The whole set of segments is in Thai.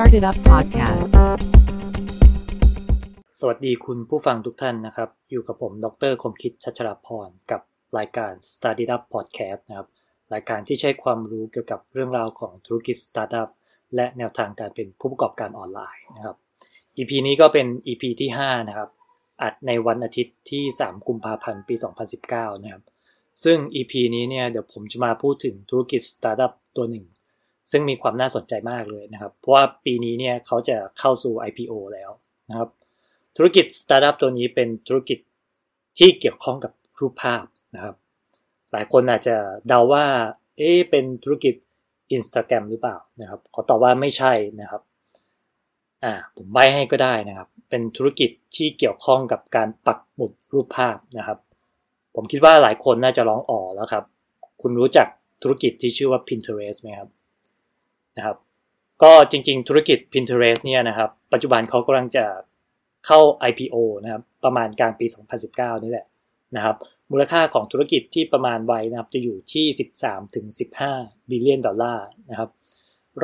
Started Up Podcast. สวัสดีคุณผู้ฟังทุกท่านนะครับ อยู่กับผม ดรคมคิดชัชราพร กับรายการ Started Up Podcast นะครับ รายการที่ให้ความรู้เกี่ยวกับเรื่องราวของธุรกิจสตาร์ทอัพและแนวทางการเป็นผู้ประกอบการออนไลน์นะครับ EP นี้ก็เป็น EP ที่ 5 นะครับ อัดในวันอาทิตย์ที่ 3 กุมภาพันธ์ ปี 2019 นะครับ ซึ่ง EP นี้เนี่ยเดี๋ยวผมจะมาพูดถึงธุรกิจสตาร์ทอัพตัวหนึ่ง ซึ่งมีความน่าสนใจมากเลยนะครับ เพราะว่าปีนี้เนี่ยเขาจะเข้าสู่ IPO แล้วนะครับ ธุรกิจสตาร์ทอัพตัวนี้เป็นธุรกิจที่เกี่ยวข้องกับรูปภาพนะครับ หลายคนอาจจะเดาว่า เอ๊ะเป็นธุรกิจ Instagram หรือเปล่านะครับขอตอบว่าไม่ใช่นะครับอ่าผมใบ้ให้ก็ได้นะครับ เป็นธุรกิจที่เกี่ยวข้องกับการปักหมุดรูปภาพนะครับ ผมคิดว่าหลายคนน่าจะร้องอ๋อแล้วครับ คุณรู้จักธุรกิจที่ชื่อว่า Pinterest ไหมครับ นะครับ ก็จริง ๆ ธุรกิจ Pinterest เนี่ยนะครับ ปัจจุบันเขากำลังจะเข้า IPO นะครับ ประมาณกลางปี 2019 นี่แหละนะครับ มูลค่าของธุรกิจที่ประมาณไว้นะครับ จะอยู่ที่ 13-15 บิลเลียนดอลลาร์นะครับ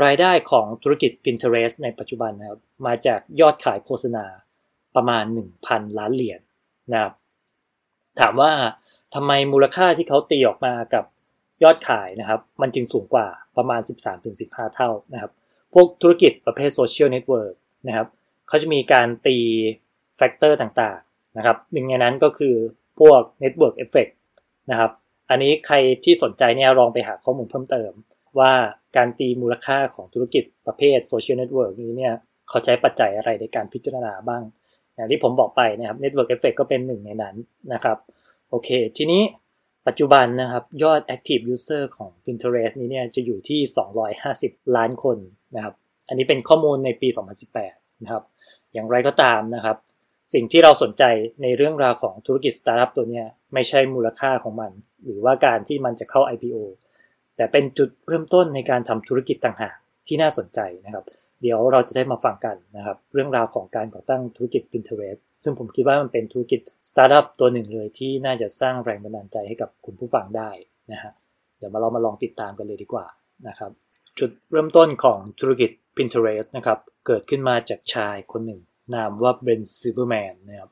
รายได้ของธุรกิจ Pinterest ในปัจจุบันนะครับ มาจากยอดขายโฆษณาประมาณ 1,000 ล้านเหรียญนะครับ ถามว่าทำไมมูลค่าที่เขาตีออกมากับ ยอดขายนะครับ มันจึงสูงกว่าประมาณ 13-15 เท่านะครับ พวกธุรกิจประเภทโซเชียลเน็ตเวิร์กนะครับเขาจะมีการตี factor ต่างๆนะครับหนึ่งในนั้นก็คือพวก Network Effect นะครับ อันนี้ใครที่สนใจเนี่ยลองไปหาข้อมูลเพิ่มเติม ว่าการตีมูลค่าของธุรกิจประเภทโซเชียลเน็ตเวิร์กนี้เนี่ยเขาใช้ปัจจัยอะไรในการพิจารณาบ้าง อย่างที่ผมบอกไปนะครับ Network Effect ก็เป็นหนึ่งในนั้นนะครับ โอเค ทีนี้ ปัจจุบันนะครับยอด Active User ของ Pinterest นี้เนี่ยจะอยู่ที่ 250 ล้านคนนะครับอันนี้เป็นข้อมูลในปี 2018 นะครับ อย่างไรก็ตามนะครับ สิ่งที่เราสนใจในเรื่องราวของธุรกิจสตาร์ทอัพตัวนี้ไม่ใช่มูลค่าของมัน หรือว่าการที่มันจะเข้า IPO แต่เป็นจุดเริ่มต้นในการทำธุรกิจต่างหากที่น่าสนใจนะครับ เดี๋ยวเราจะได้มาฟังกันนะครับ เรื่องราวของการก่อตั้งธุรกิจ Pinterest ซึ่งผมคิดว่ามันเป็นธุรกิจสตาร์ทอัพตัวหนึ่งเลยที่น่าจะสร้างแรงบันดาลใจให้กับคุณผู้ฟังได้นะฮะเดี๋ยวมาเรามาลองติดตามกันเลยดีกว่านะครับ จุดเริ่มต้นของธุรกิจ Pinterest นะครับ เกิดขึ้นมาจากชายคนหนึ่ง นามว่าเบนซิลเบอร์แมนนะครับ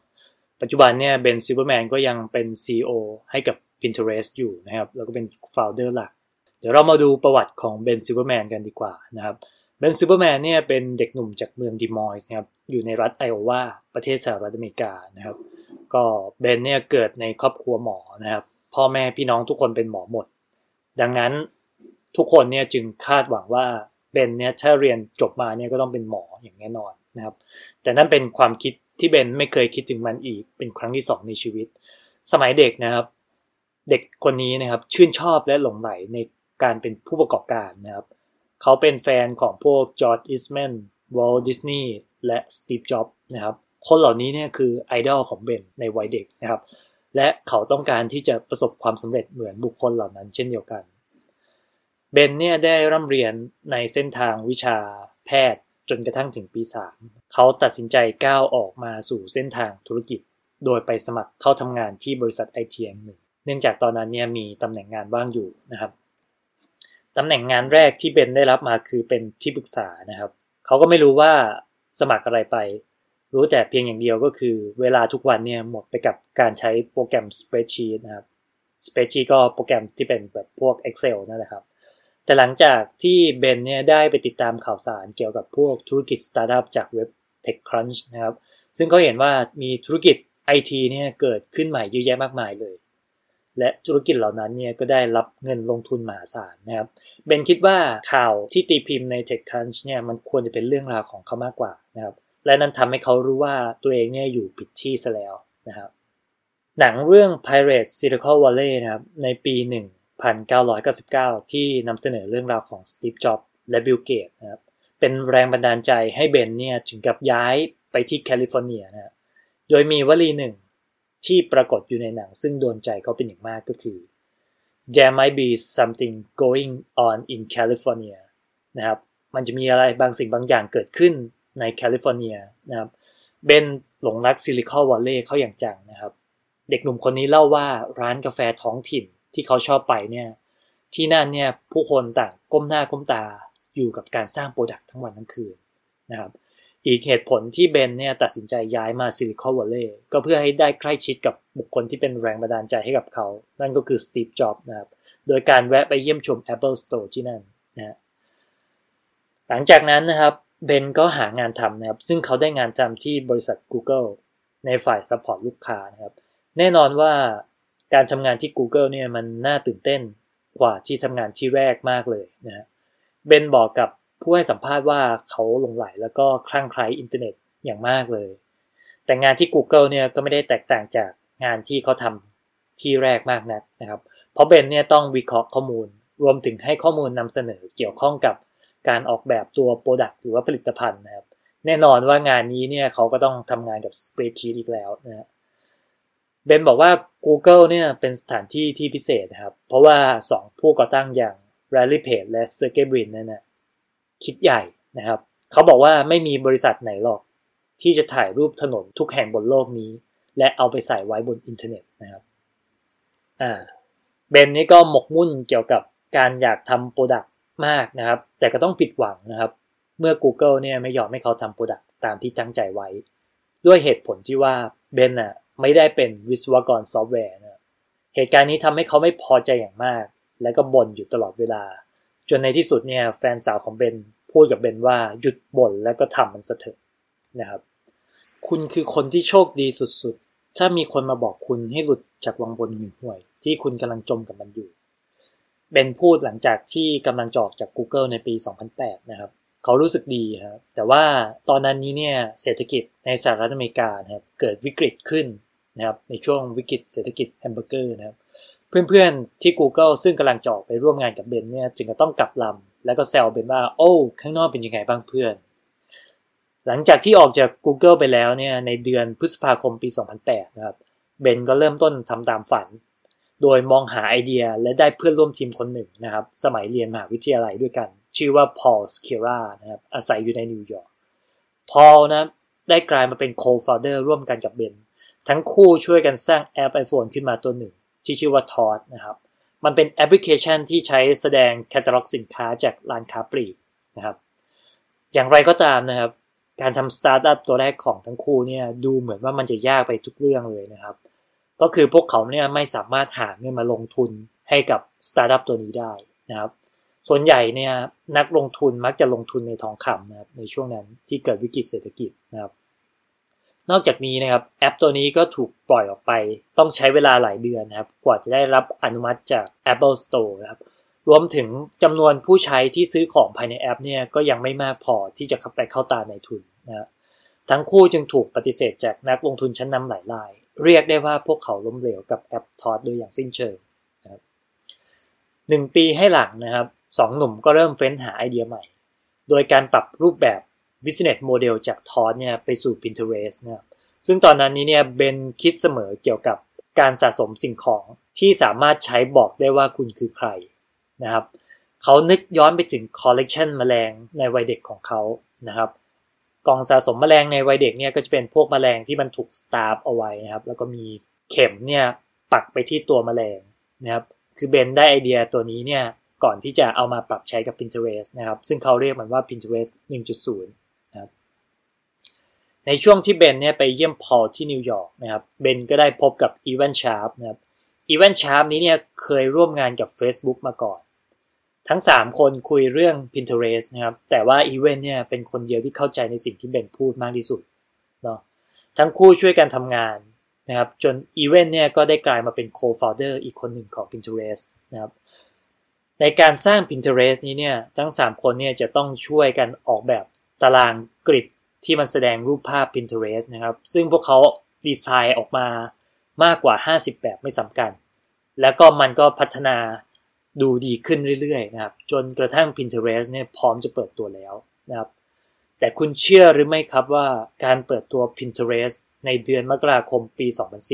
ปัจจุบันเนี่ยเบนซิลเบอร์แมนก็ยังเป็น CEO ให้กับ Pinterest อยู่นะครับ แล้วก็เป็น founder หลัก เดี๋ยวเรามาดูประวัติของเบนซิลเบอร์แมนกันดีกว่านะครับ เบนซิลเบอร์แมนเนี่ยเป็นเด็กหนุ่มจากเมืองดิมอยส์นะครับอยู่ในรัฐไอโอวาประเทศสหรัฐอเมริกานะครับ ก็เบนเนี่ยเกิดในครอบครัวหมอนะครับ พ่อแม่พี่น้องทุกคนเป็นหมอหมด ดังนั้นทุกคนเนี่ยจึงคาดหวังว่าเบนเนี่ยถ้าเรียนจบมาเนี่ยก็ต้องเป็นหมออย่างแน่นอนนะครับ แต่นั่นเป็นความคิดที่เบนไม่เคยคิดถึงมันอีกเป็นครั้งที่สองในชีวิต สมัยเด็กนะครับ เด็กคนนี้นะครับชื่นชอบและหลงใหลในการเป็นผู้ประกอบการนะครับ เขาเป็นแฟนของพวกจอร์จอีสต์แมนวอลต์ดิสนีย์และสตีฟจ็อบส์นะครับคนเหล่านี้เนี่ยคือไอดอลของเบนในวัยเด็กนะครับ และเขาต้องการที่จะประสบความสำเร็จเหมือนบุคคลเหล่านั้นเช่นเดียวกัน เบนเนี่ยได้ร่ำเรียนในเส้นทางวิชาแพทย์จนกระทั่งถึงปี 3 เขาตัดสินใจก้าวออกมาสู่เส้นทางธุรกิจ โดยไปสมัครเข้าทำงานที่บริษัทไอทีแห่งหนึ่ง เนื่องจากตอนนั้นเนี่ยมีตำแหน่งงานว่างอยู่นะครับ ตำแหน่งงานแรกที่เบนได้รับมาคือเป็นที่ปรึกษานะครับ เขาก็ไม่รู้ว่าสมัครอะไรไป รู้แต่เพียงอย่างเดียวก็คือเวลาทุกวันเนี่ยหมดไปกับการใช้โปรแกรม Spreadsheet นะครับ Spreadsheet ก็โปรแกรมที่เป็นแบบพวก Excel นั่นแหละครับ แต่หลังจากที่เบนเนี่ยได้ไปติดตามข่าวสารเกี่ยวกับพวกธุรกิจสตาร์ทอัพจากเว็บ TechCrunch นะครับ ซึ่งเขาเห็นว่ามีธุรกิจ IT เนี่ยเกิดขึ้นใหม่เยอะแยะมากมายเลย และธุรกิจเหล่านั้นเนี่ยก็ได้รับเงินลงทุนมหาศาลนะครับเบนคิดว่าข่าวที่ตีพิมพ์ใน TechCrunch เนี่ยมันควรจะเป็นเรื่องราวของเขามากกว่านะครับและนั่นทำให้เขารู้ว่าตัวเองเนี่ยอยู่ผิดที่ซะแล้วนะครับหนังเรื่อง Pirates Silicon Valley นะครับในปี 1999 ที่นำเสนอเรื่องราวของ Steve Jobs และ Bill Gates นะครับเป็นแรงบันดาลใจให้เบนเนี่ยถึงกับย้ายไปที่แคลิฟอร์เนียนะครับโดยมีวลีหนึ่ง ที่ปรากฏอยู่ในหนังซึ่งโดนใจเขาเป็นอย่างมากก็คือ there might be something going on in California นะครับ มันจะมีอะไรบางสิ่งบางอย่างเกิดขึ้นในแคลิฟอร์เนียนะครับ เบนหลงรักซิลิคอนวัลเลย์เข้าอย่างจังนะครับ เด็กหนุ่มคนนี้เล่าว่าร้านกาแฟท้องถิ่นที่เขาชอบไปเนี่ย ที่นั่นเนี่ยผู้คนต่างก้มหน้าก้มตาอยู่กับการสร้าง product ทั้งวันทั้งคืนนะครับ อีกเหตุผลที่เบนเนี่ยตัดสินใจย้ายมาซิลิคอนวัลเลย์ก็เพื่อให้ได้ใกล้ชิดกับบุคคลที่เป็นแรงบันดาลใจให้กับเขา นั่นก็คือสตีฟจ็อบส์นะครับ โดยการแวะไปเยี่ยมชม Apple Store ที่นั่นนะหลังจากนั้นนะครับเบนก็หางานทำนะครับ ซึ่งเขาได้งานทำที่บริษัท Google ในฝ่าย support ลูกค้านะครับ แน่นอนว่าการทำงานที่ Google เนี่ยมันน่าตื่นเต้นกว่าที่ทำงานที่แรกมากเลยนะเบนบอกกับ ผู้ให้สัมภาษณ์ว่าเขาหลงไหลแล้วก็คลั่งไคล้อินเทอร์เน็ตอย่างมากเลย แต่งานที่ Google เนี่ยก็ไม่ได้แตกต่างจากงานที่เขาทำที่แรกมากนักนะครับ เพราะเบนเนี่ยต้องวิเคราะห์ข้อมูล รวมถึงให้ข้อมูลนำเสนอเกี่ยวข้องกับการออกแบบตัว product หรือว่าผลิตภัณฑ์นะครับ แน่นอนว่างานนี้เนี่ยเขาก็ต้องทำงานกับ spreadsheet อีกแล้วนะเบนบอกว่า Google เนี่ยเป็นสถานที่ที่พิเศษนะครับ เพราะว่า 2 ผู้ก่อตั้งอย่าง Larry Page และ Sergey Brin นั่นนะ คิดใหญ่นะครับ เขาบอกว่าไม่มีบริษัทไหนหรอก ที่จะถ่ายรูปถนนทุกแห่งบนโลกนี้ และเอาไปใส่ไว้บนอินเทอร์เน็ตนะครับอ่าเบนนี่ก็หมกมุ่นเกี่ยวกับการอยากทำ productมากนะครับ แต่ก็ต้องผิดหวังนะครับ เมื่อ Google เนี่ยไม่ยอมให้เขาทำ product ตามที่ตั้งใจไว้ ด้วยเหตุผลที่ว่าเบนน่ะไม่ได้เป็นวิศวกรซอฟต์แวร์นะเหตุการณ์นี้ทำให้เขาไม่พอใจอย่างมาก และก็บ่นอยู่ตลอดเวลา จนในที่สุดเนี่ยแฟนสาวของเบนพูดกับเบนว่าหยุดบ่นแล้วก็ทำมันซะเถอะนะครับ คุณคือคนที่โชคดีสุดๆ ถ้ามีคนมาบอกคุณให้หลุดจากวังวนที่ห่วยที่คุณกำลังจมกับมันอยู่ เบนพูดหลังจากที่กำลังจอกจาก Google ในปี 2008 นะครับ เขารู้สึกดีครับ แต่ว่าตอนนั้นนี้เนี่ยเศรษฐกิจในสหรัฐอเมริกานะครับเกิดวิกฤตขึ้นนะครับในช่วงวิกฤตเศรษฐกิจแฮมเบอร์เกอร์นะครับ เพื่อนๆที่ Google ซึ่งกำลังจอกไปร่วมงานกับเบนเนี่ยจึงจะต้องกลับลำแล้วก็แซวเบนว่าโอ้ข้างนอกเป็นยังไงบ้างเพื่อน หลังจากที่ออกจาก Google ไปแล้วเนี่ยในเดือนพฤษภาคมปี 2008 นะครับเบนก็เริ่มต้นทำตามฝัน โดยมองหาไอเดียและได้เพื่อนร่วมทีมคนหนึ่งนะครับ สมัยเรียนมหาวิทยาลัยด้วยกัน ชื่อว่า Paul Sciarra นะครับอาศัยอยู่ในนิวยอร์กพอลนะได้กลายมาเป็น co-founder ร่วมกันกับเบนทั้งคู่ช่วยกันสร้างแอป iPhone ขึ้นมาตัวหนึ่ง ที่ชื่อว่า Tote นะครับ มันเป็นแอปพลิเคชันที่ใช้แสดงแคตตาล็อกสินค้าจากร้านค้าปลีกนะครับ อย่างไรก็ตามนะครับ การทำสตาร์ทอัพตัวแรกของทั้งคู่เนี่ยดูเหมือนว่ามันจะยากไปทุกเรื่องเลยนะครับ ก็คือพวกเขาเนี่ยไม่สามารถหาเงินมาลงทุนให้กับสตาร์ทอัพตัวนี้ได้นะครับ ส่วนใหญ่เนี่ยนักลงทุนมักจะลงทุนในทองคำนะครับในช่วงนั้นที่เกิดวิกฤตเศรษฐกิจนะครับ นอกจากนี้นะครับแอปตัวนี้ก็ถูกปล่อยออกไป ต้องใช้เวลาหลายเดือนนะครับ กว่าจะได้รับอนุมัติจาก Apple Store นะครับรวมถึงจำนวนผู้ใช้ที่ซื้อของภายในแอปเนี่ยก็ยังไม่มากพอที่จะเข้าไปเข้าตาในทุนนะทั้งคู่จึงถูกปฏิเสธจากนักลงทุนชั้นนำหลายราย เรียกได้ว่าพวกเขาล้มเหลวกับแอปทอดโดยอย่างสิ้นเชิงนะครับหนึ่งปีให้หลังนะครับสองหนุ่มก็เริ่มเฟ้นหาไอเดียใหม่ โดยการปรับรูปแบบ business model จากทอสเนี่ยไปสู่ Pinterest นะครับซึ่งตอนนั้นนี้เนี่ยเบนคิดเสมอเกี่ยวกับการสะสมสิ่งของที่สามารถใช้บอกได้ว่าคุณคือใครนะครับเขานึกย้อนไปถึงคอลเลกชันแมลงในวัยเด็กของเขานะครับของสะสมแมลงในวัยเด็กเนี่ยก็จะเป็นพวกแมลงที่มันถูก stuff เอาไว้นะครับแล้วก็มีเข็มเนี่ยปักไปที่ตัวแมลงนะครับคือเบนได้ไอเดียตัวนี้เนี่ยก่อนที่จะเอามาปรับใช้กับ Pinterest นะครับซึ่งเขาเรียกมันว่า Pinterest 1.0 ในช่วงที่เบนเนี่ยไปเยี่ยมพอลที่นิวยอร์กนะครับเบนก็ได้พบกับอีเวนชาร์ปนะครับอีเวนชาร์ปนี้เนี่ยเคยร่วมงานกับ Facebook มาก่อน ทั้ง 3 คนคุยเรื่อง Pinterest นะครับแต่ว่าอีเวนเนี่ยเป็นคนเดียวที่เข้าใจในสิ่งที่เบนพูดมากที่สุดเนาะทั้งคู่ช่วยกันทำงานนะครับจนอีเวนเนี่ยก็ได้กลายมาเป็น co-founder อีกคนหนึ่งของ Pinterest นะครับในการสร้าง Pinterest นี้เนี่ยทั้ง 3 คนเนี่ยจะต้องช่วยกันออกแบบ ตาราง grid ที่มันแสดงรูปภาพ Pinterest นะครับ ซึ่งพวกเขาดีไซน์ออกมามากกว่า 50 แบบไม่สำคัญแล้วก็มันก็พัฒนาดูดีขึ้นเรื่อยๆนะครับ จนกระทั่ง Pinterest เนี่ยพร้อมจะเปิดตัวแล้วนะครับ แต่คุณเชื่อหรือไม่ครับว่าการเปิดตัว Pinterest ในเดือนมกราคมปี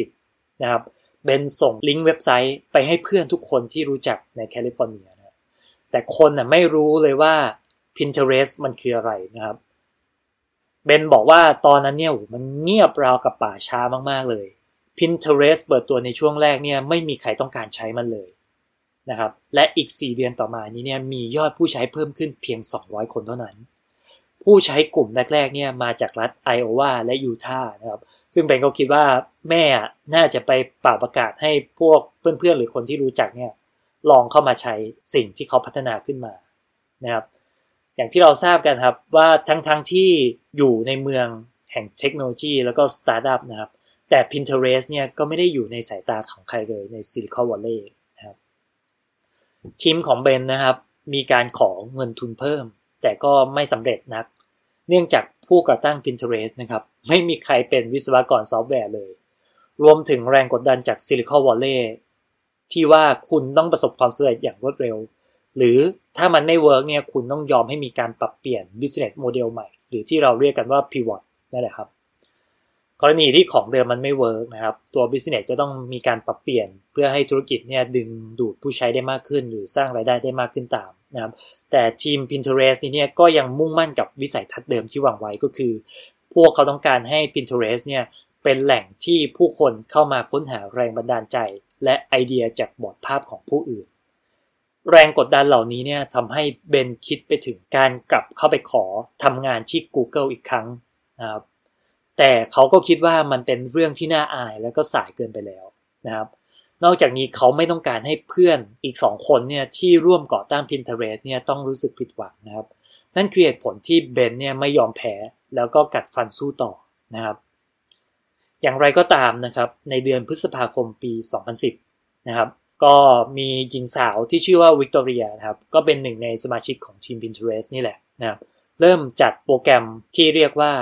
2010 นะครับเบนส่งลิงก์เว็บไซต์ไปให้เพื่อนทุกคนที่รู้จักในแคลิฟอร์เนียนะแต่คนน่ะไม่รู้เลยว่า Pinterest มันคืออะไรนะครับเบนบอกว่าตอนนั้นเนี่ยมันเงียบราวกับป่าช้ามากๆเลย Pinterest เปิดตัวในช่วงแรกเนี่ยไม่มีใครต้องการใช้มันเลยนะครับและอีก 4 เดือนต่อมานี้เนี่ยมียอดผู้ใช้เพิ่มขึ้นเพียง 200 คนเท่านั้นผผู้ใช้กลุ่มแรกๆเนี่ยมาจากรัฐไอโอวาและยูทาห์นะครับซึ่งเบนก็คิดว่าแม่น่าจะไปเป่าประกาศให้พวกเพื่อนๆหรือคนที่รู้จักเนี่ยลองเข้ามาใช้สิ่งที่เขาพัฒนาขึ้นมานะครับ อย่างที่เราทราบกันครับว่าทั้งๆ ที่อยู่ในเมืองแห่งเทคโนโลยีแล้วก็สตาร์ทอัพนะครับ แต่ Pinterest เนี่ยก็ไม่ได้อยู่ในสายตาของใครเลยในซิลิคอนวัลเลย์นะครับทีมของเบนนะครับ มีการขอเงินทุนเพิ่ม แต่ก็ไม่สำเร็จนัก เนื่องจากผู้ก่อตั้ง Pinterest นะครับ ไม่มีใครเป็นวิศวกรซอฟต์แวร์เลย รวมถึงแรงกดดันจากซิลิคอนวัลเลย์ที่ว่าคุณต้องประสบความสำเร็จอย่างรวดเร็ว หรือถ้ามันไม่ work เนี่ยคุณต้องยอมให้มีการปรับเปลี่ยน business model ใหม่ หรือที่เราเรียกกันว่า pivot นั่นแหละครับ กรณีที่ของเดิมมันไม่ work นะครับ ตัว business ก็ต้องมีการปรับเปลี่ยน เพื่อให้ธุรกิจเนี่ยดึงดูดผู้ใช้ได้มากขึ้น หรือสร้างรายได้ได้มากขึ้นตามนะครับ แต่ทีม Pinterest นี่เนี่ยก็ยังมุ่งมั่นกับวิสัยทัศน์เดิมที่วางไว้ก็คือ พวกเขาต้องการให้ Pinterest เนี่ยเป็นแหล่งที่ผู้คนเข้ามาค้นหาแรงบันดาลใจ และไอเดียจากบอร์ดภาพของผู้อื่น แรงกดดันเหล่านี้เนี่ยทำให้เบนคิดไปถึงการกลับเข้าไปขอทำงานที่ Google อีกครั้งนะครับแต่เขาก็คิดว่ามันเป็นเรื่องที่น่าอายแล้วก็สายเกินไปแล้วนะครับนอกจากนี้เขาไม่ต้องการให้เพื่อนอีกสองคนเนี่ยที่ร่วมก่อตั้ง Pinterest เนี่ยต้องรู้สึกผิดหวังนะครับ นั่นคือเหตุผลที่เบนเนี่ยไม่ยอมแพ้แล้วก็กัดฟันสู้ต่อนะครับ อย่างไรก็ตามนะครับในเดือนพฤษภาคมปี 2010 นะครับ ก็มีหญิงสาวที่ชื่อว่าวิกตอเรียครับ ก็เป็นหนึ่งในสมาชิกของทีม Pinterest นี่แหละนะครับเริ่มจัดโปรแกรมที่เรียกว่า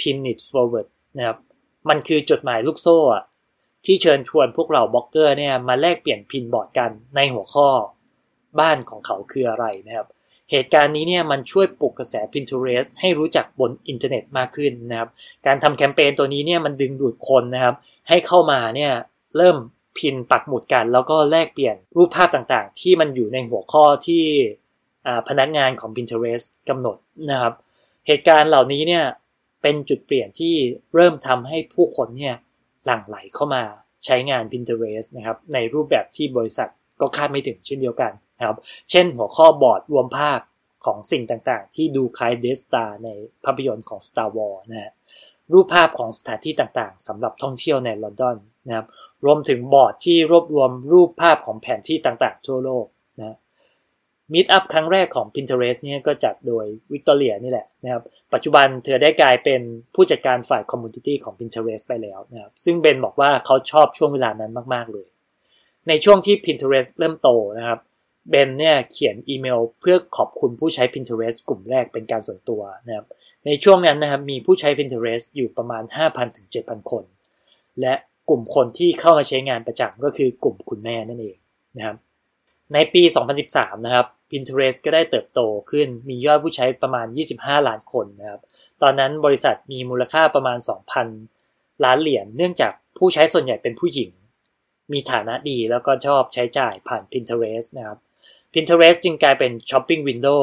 Pin It Forward นะครับ มันคือจดหมายลูกโซ่ที่เชิญชวนพวกเหล่าบล็อกเกอร์เนี่ยมาแลกเปลี่ยน pinboard กันในหัวข้อบ้านของเขาคืออะไรนะครับ เหตุการณ์นี้เนี่ยมันช่วยปลุกกระแส Pinterest ให้รู้จักบนอินเทอร์เน็ตมากขึ้นนะครับ การทำแคมเปญตัวนี้เนี่ยมันดึงดูดคนนะครับ ให้เข้ามาเนี่ยเริ่ม พินปักหมุดกัน แล้วก็แลกเปลี่ยนรูปภาพต่างๆ ที่มันอยู่ในหัวข้อที่พนักงานของ Pinterest กำหนดนะครับ เหตุการณ์เหล่านี้เนี่ยเป็นจุดเปลี่ยนที่เริ่มทำให้ผู้คนเนี่ยหลั่งไหลเข้ามาใช้งาน Pinterest นะครับในรูปแบบที่บริษัทก็คาดไม่ถึงเช่นเดียวกันนะครับ เช่นหัวข้อบอร์ดรวมภาพของสิ่งต่างๆ ที่ดูคล้าย Death Star ในภาพยนตร์ของ Star Wars นะฮะรูปภาพของสถานที่ต่างๆสำหรับท่องเที่ยวในลอนดอน นะครับรวมถึงบอร์ดที่รวบรวมรูปภาพของแผนที่ต่างๆ ทั่วโลกนะ meetup ครั้งแรกของ Pinterest เนี่ยก็จัดโดยวิกตอเรียนี่แหละนะครับปัจจุบันเธอได้กลายเป็นผู้จัดการฝ่าย community ของ Pinterest ไปแล้วนะครับซึ่งเบนบอกว่าเขาชอบช่วงเวลานั้นมากๆเลย ในช่วงที่ Pinterest เริ่มโตนะครับเบนเนี่ยเขียนอีเมลเพื่อขอบคุณผู้ใช้ Pinterest กลุ่มแรกเป็นการส่วนตัวนะครับในช่วงนั้นนะครับมีผู้ใช้ Pinterest อยู่ประมาณ 5,000ถึง7,000 คน และ กลุ่มคนที่เข้ามาใช้งานประจำก็คือกลุ่มคุณแม่นั่นเองนะครับ ในปี 2013 นะครับ Pinterest ก็ได้เติบโตขึ้นมียอดผู้ใช้ประมาณ 25 ล้านคนนะครับ ตอนนั้นบริษัทมีมูลค่าประมาณ 2,000 ล้านเหรียญเนื่องจากผู้ใช้ส่วนใหญ่เป็นผู้หญิง มีฐานะดีแล้วก็ชอบใช้จ่ายผ่าน Pinterest นะครับ Pinterest จึงกลายเป็น Shopping Window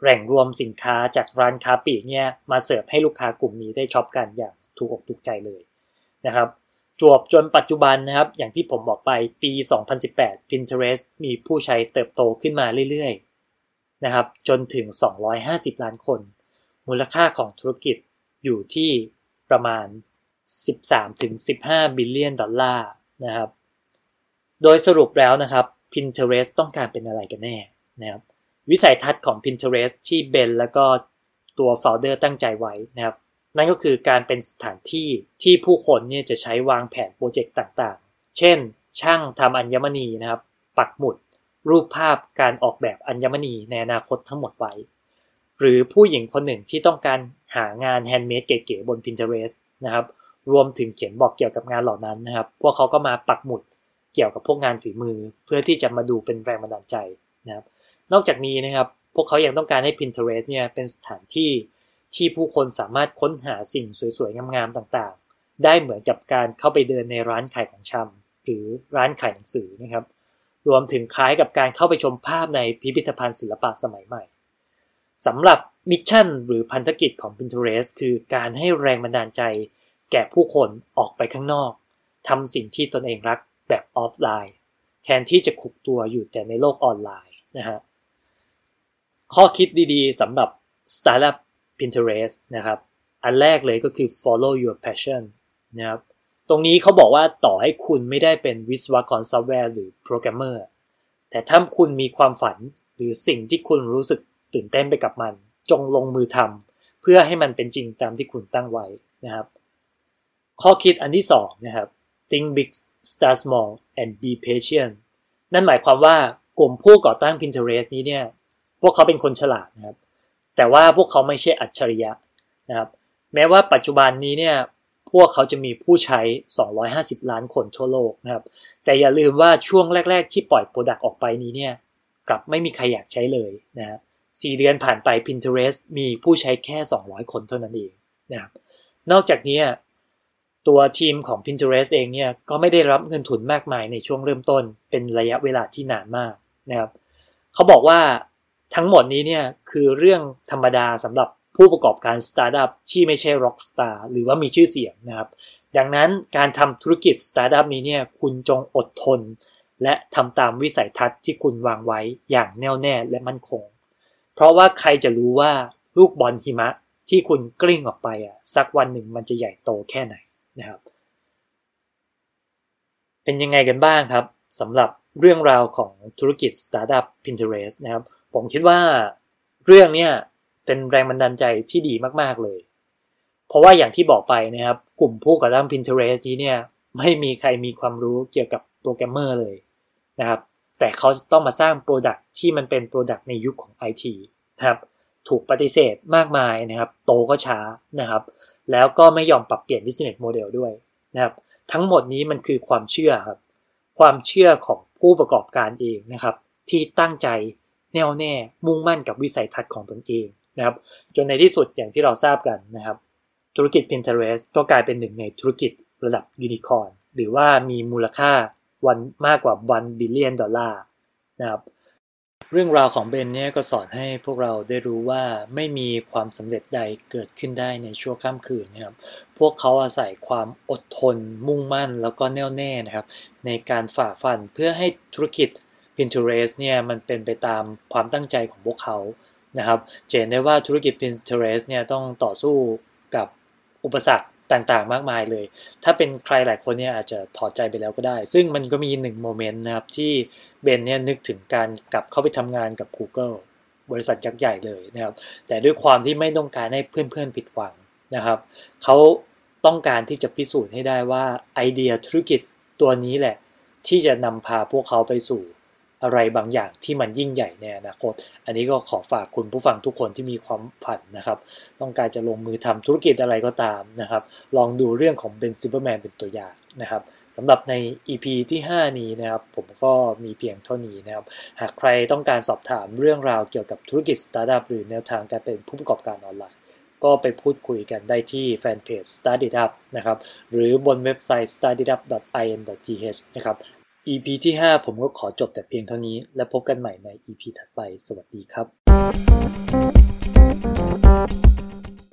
แหล่งรวมสินค้าจากร้านค้าปลีกเนี่ยมาเสิร์ฟให้ลูกค้ากลุ่มนี้ได้ช็อปกันอย่างถูกอกถูกใจเลยนะครับ จวบจนปัจจุบันนะครับ อย่างที่ผมบอกไปปี 2018 Pinterest มีผู้ใช้เติบโตขึ้นมาเรื่อยๆนะครับ จนถึง 250 ล้านคน มูลค่าของธุรกิจอยู่ที่ประมาณ 13-15 billion ดอลลาร์นะครับ โดยสรุปแล้วนะครับ Pinterest ต้องการเป็นอะไรกันแน่นะครับ วิสัยทัศน์ของ Pinterest ที่เบนแล้วก็ตัว founder ตั้งใจไว้นะครับ นั่นก็คือการเป็นสถานที่ที่ผู้คนเนี่ยจะใช้วางแผนโปรเจกต์ต่างๆ เช่น ช่างทำอัญมณีนะครับ ปักหมุด รูปภาพการออกแบบอัญมณีในอนาคตทั้งหมดไว้ หรือผู้หญิงคนหนึ่งที่ต้องการหางานแฮนด์เมดเก๋ๆบน Pinterest นะครับ รวมถึงเขียนบอกเกี่ยวกับงานเหล่านั้นนะครับ พวกเขาก็มาปักหมุดเกี่ยวกับพวกงานฝีมือ เพื่อที่จะมาดูเป็นแรงบันดาลใจนะครับ นอกจากนี้นะครับ พวกเขายังต้องการให้ Pinterest เนี่ยเป็นสถานที่ ที่ผู้คนสามารถค้นหาสิ่งสวยๆ งามๆ ต่างๆ ได้เหมือนกับการเข้าไปเดินในร้านขายของชำหรือร้านขายหนังสือนะครับ รวมถึงคล้ายกับการเข้าไปชมภาพในพิพิธภัณฑ์ศิลปะสมัยใหม่สำหรับ mission หรือพันธกิจของ Pinterest คือการให้แรงบันดาลใจ แก่ผู้คนออกไปข้างนอกทำสิ่งที่ตนเองรักแบบออฟไลน์ แทนที่จะขลุกตัวอยู่แต่ในโลกออนไลน์นะฮะข้อคิดดีๆสำหรับสตาร์ทอัพ Pinterest นะครับ อันแรกเลยก็คือ follow your passion นะครับ ตรงนี้เขาบอกว่าต่อให้คุณไม่ได้เป็นวิศวกรซอฟต์แวร์หรือโปรแกรมเมอร์ แต่ถ้าคุณมีความฝันหรือสิ่งที่คุณรู้สึกตื่นเต้นไปกับมัน จงลงมือทำเพื่อให้มันเป็นจริงตามที่คุณตั้งไว้นะครับ ข้อคิดอันที่สองนะครับ think big start small and be patient นั่นหมายความว่ากลุ่มผู้ก่อตั้ง Pinterest นี้เนี่ย พวกเขาเป็นคนฉลาดนะครับ แต่ว่าพวกเขาไม่ใช่อัจฉริยะนะครับแม้ว่าปัจจุบันนี้เนี่ยพวกเขาจะมีผู้ใช้ 250 ล้านคนทั่วโลกนะครับ แต่อย่าลืมว่าช่วงแรก ๆ ที่ปล่อยโปรดักต์ออกไปนี้เนี่ย กลับไม่มีใครอยากใช้เลยนะสี่เดือนผ่านไป Pinterest มีผู้ใช้แค่ 200 คนเท่านั้นเองนะครับ นอกจากนี้ตัวทีมของ Pinterest เองเนี่ย ก็ไม่ได้รับเงินทุนมากมายในช่วงเริ่มต้น เป็นระยะเวลาที่นานมากนะครับ เขาบอกว่า ทั้งหมดนี้เนี่ยคือเรื่องธรรมดาสำหรับผู้ประกอบการสตาร์ทอัพที่ไม่ใช่ Rockstar หรือว่ามีชื่อเสียงนะครับ ดังนั้นการทำธุรกิจสตาร์ทอัพนี้เนี่ยคุณจงอดทน และทำตามวิสัยทัศน์ที่คุณวางไว้อย่างแน่วแน่และมั่นคง เพราะว่าใครจะรู้ว่าลูกบอลหิมะที่คุณกลิ้งออกไปอะสักวันหนึ่งมันจะใหญ่โตแค่ไหนนะครับ เป็นยังไงกันบ้างครับสำหรับเรื่องราวของธุรกิจสตาร์ทอัพ Pinterest นะครับ ผมคิดว่าเรื่องเนี้ยเป็นแรงบันดาลใจที่ดีมากๆเลย เพราะว่าอย่างที่บอกไปนะครับ กลุ่มผู้ก่อตั้ง Pinterest นี้เนี่ยไม่มีใครมีความรู้เกี่ยวกับโปรแกรมเมอร์เลยนะครับ แต่เขาต้องมาสร้าง product ที่มันเป็น product ในยุคของ IT นะครับถูกปฏิเสธมากมายนะครับ โตก็ช้านะครับ แล้วก็ไม่ยอมปรับเปลี่ยน business model ด้วยนะครับ ทั้งหมดนี้มันคือความเชื่อครับ ความเชื่อของผู้ประกอบการเองนะครับ ที่ตั้งใจ แน่วแน่มุ่งมั่นกับวิสัยทัศน์ของตนเองนะครับ จนในที่สุดอย่างที่เราทราบกันนะครับ ธุรกิจ Pinterest ก็กลายเป็นหนึ่งในธุรกิจระดับยูนิคอร์นหรือว่ามีมูลค่ามันมากกว่า 1 billion ดอลลาร์นะครับเรื่องราวของเบนเนี่ยก็สอนให้พวกเราได้รู้ว่าไม่มีความสำเร็จใดเกิดขึ้นได้ในชั่วข้ามคืนนะครับ พวกเขาอาศัยความอดทน มุ่งมั่นแล้วก็แน่วแน่นะครับ ในการฝ่าฟันเพื่อให้ธุรกิจ Pinterest เนี่ยมันเป็นไปตามความตั้งใจของพวกเขานะครับเจนได้ว่าธุรกิจ Pinterest เนี่ยต้องต่อสู้กับอุปสรรคต่างๆ มากมายเลย ถ้าเป็นใครหลายคนเนี่ยอาจจะถอดใจไปแล้วก็ได้ ซึ่งมันก็มีหนึ่งโมเมนต์นะครับ ที่เบนเนี่ยนึกถึงการกลับเข้าไปทำงานกับ Google บริษัทยักษ์ใหญ่เลยนะครับ แต่ด้วยความที่ไม่ต้องการให้เพื่อนๆผิดหวังนะครับ เขาต้องการที่จะพิสูจน์ให้ได้ว่าไอเดียธุรกิจตัวนี้แหละ ที่จะนำพาพวกเขาไปสู่ อะไรบางอย่างที่มันยิ่งใหญ่ในอนาคต อันนี้ก็ขอฝากคุณผู้ฟังทุกคนที่มีความฝันนะครับ ต้องการจะลงมือทำธุรกิจอะไรก็ตามนะครับ ลองดูเรื่องของเบนซิเบอร์แมนเป็นตัวอย่างนะครับสำหรับใน EP ที่ 5 นี้นะครับ ผมก็มีเพียงเท่านี้นะครับ หากใครต้องการสอบถามเรื่องราวเกี่ยวกับธุรกิจสตาร์ทอัพหรือแนวทางการเป็นผู้ประกอบการออนไลน์ ก็ไปพูดคุยกันได้ที่แฟนเพจ Started Up นะครับ หรือบนเว็บไซต์ startup.in.th นะครับ EP ที่ 5 ผมก็ขอจบแต่เพียงเท่านี้ และพบกันใหม่ใน EP ถัดไป สวัสดีครับ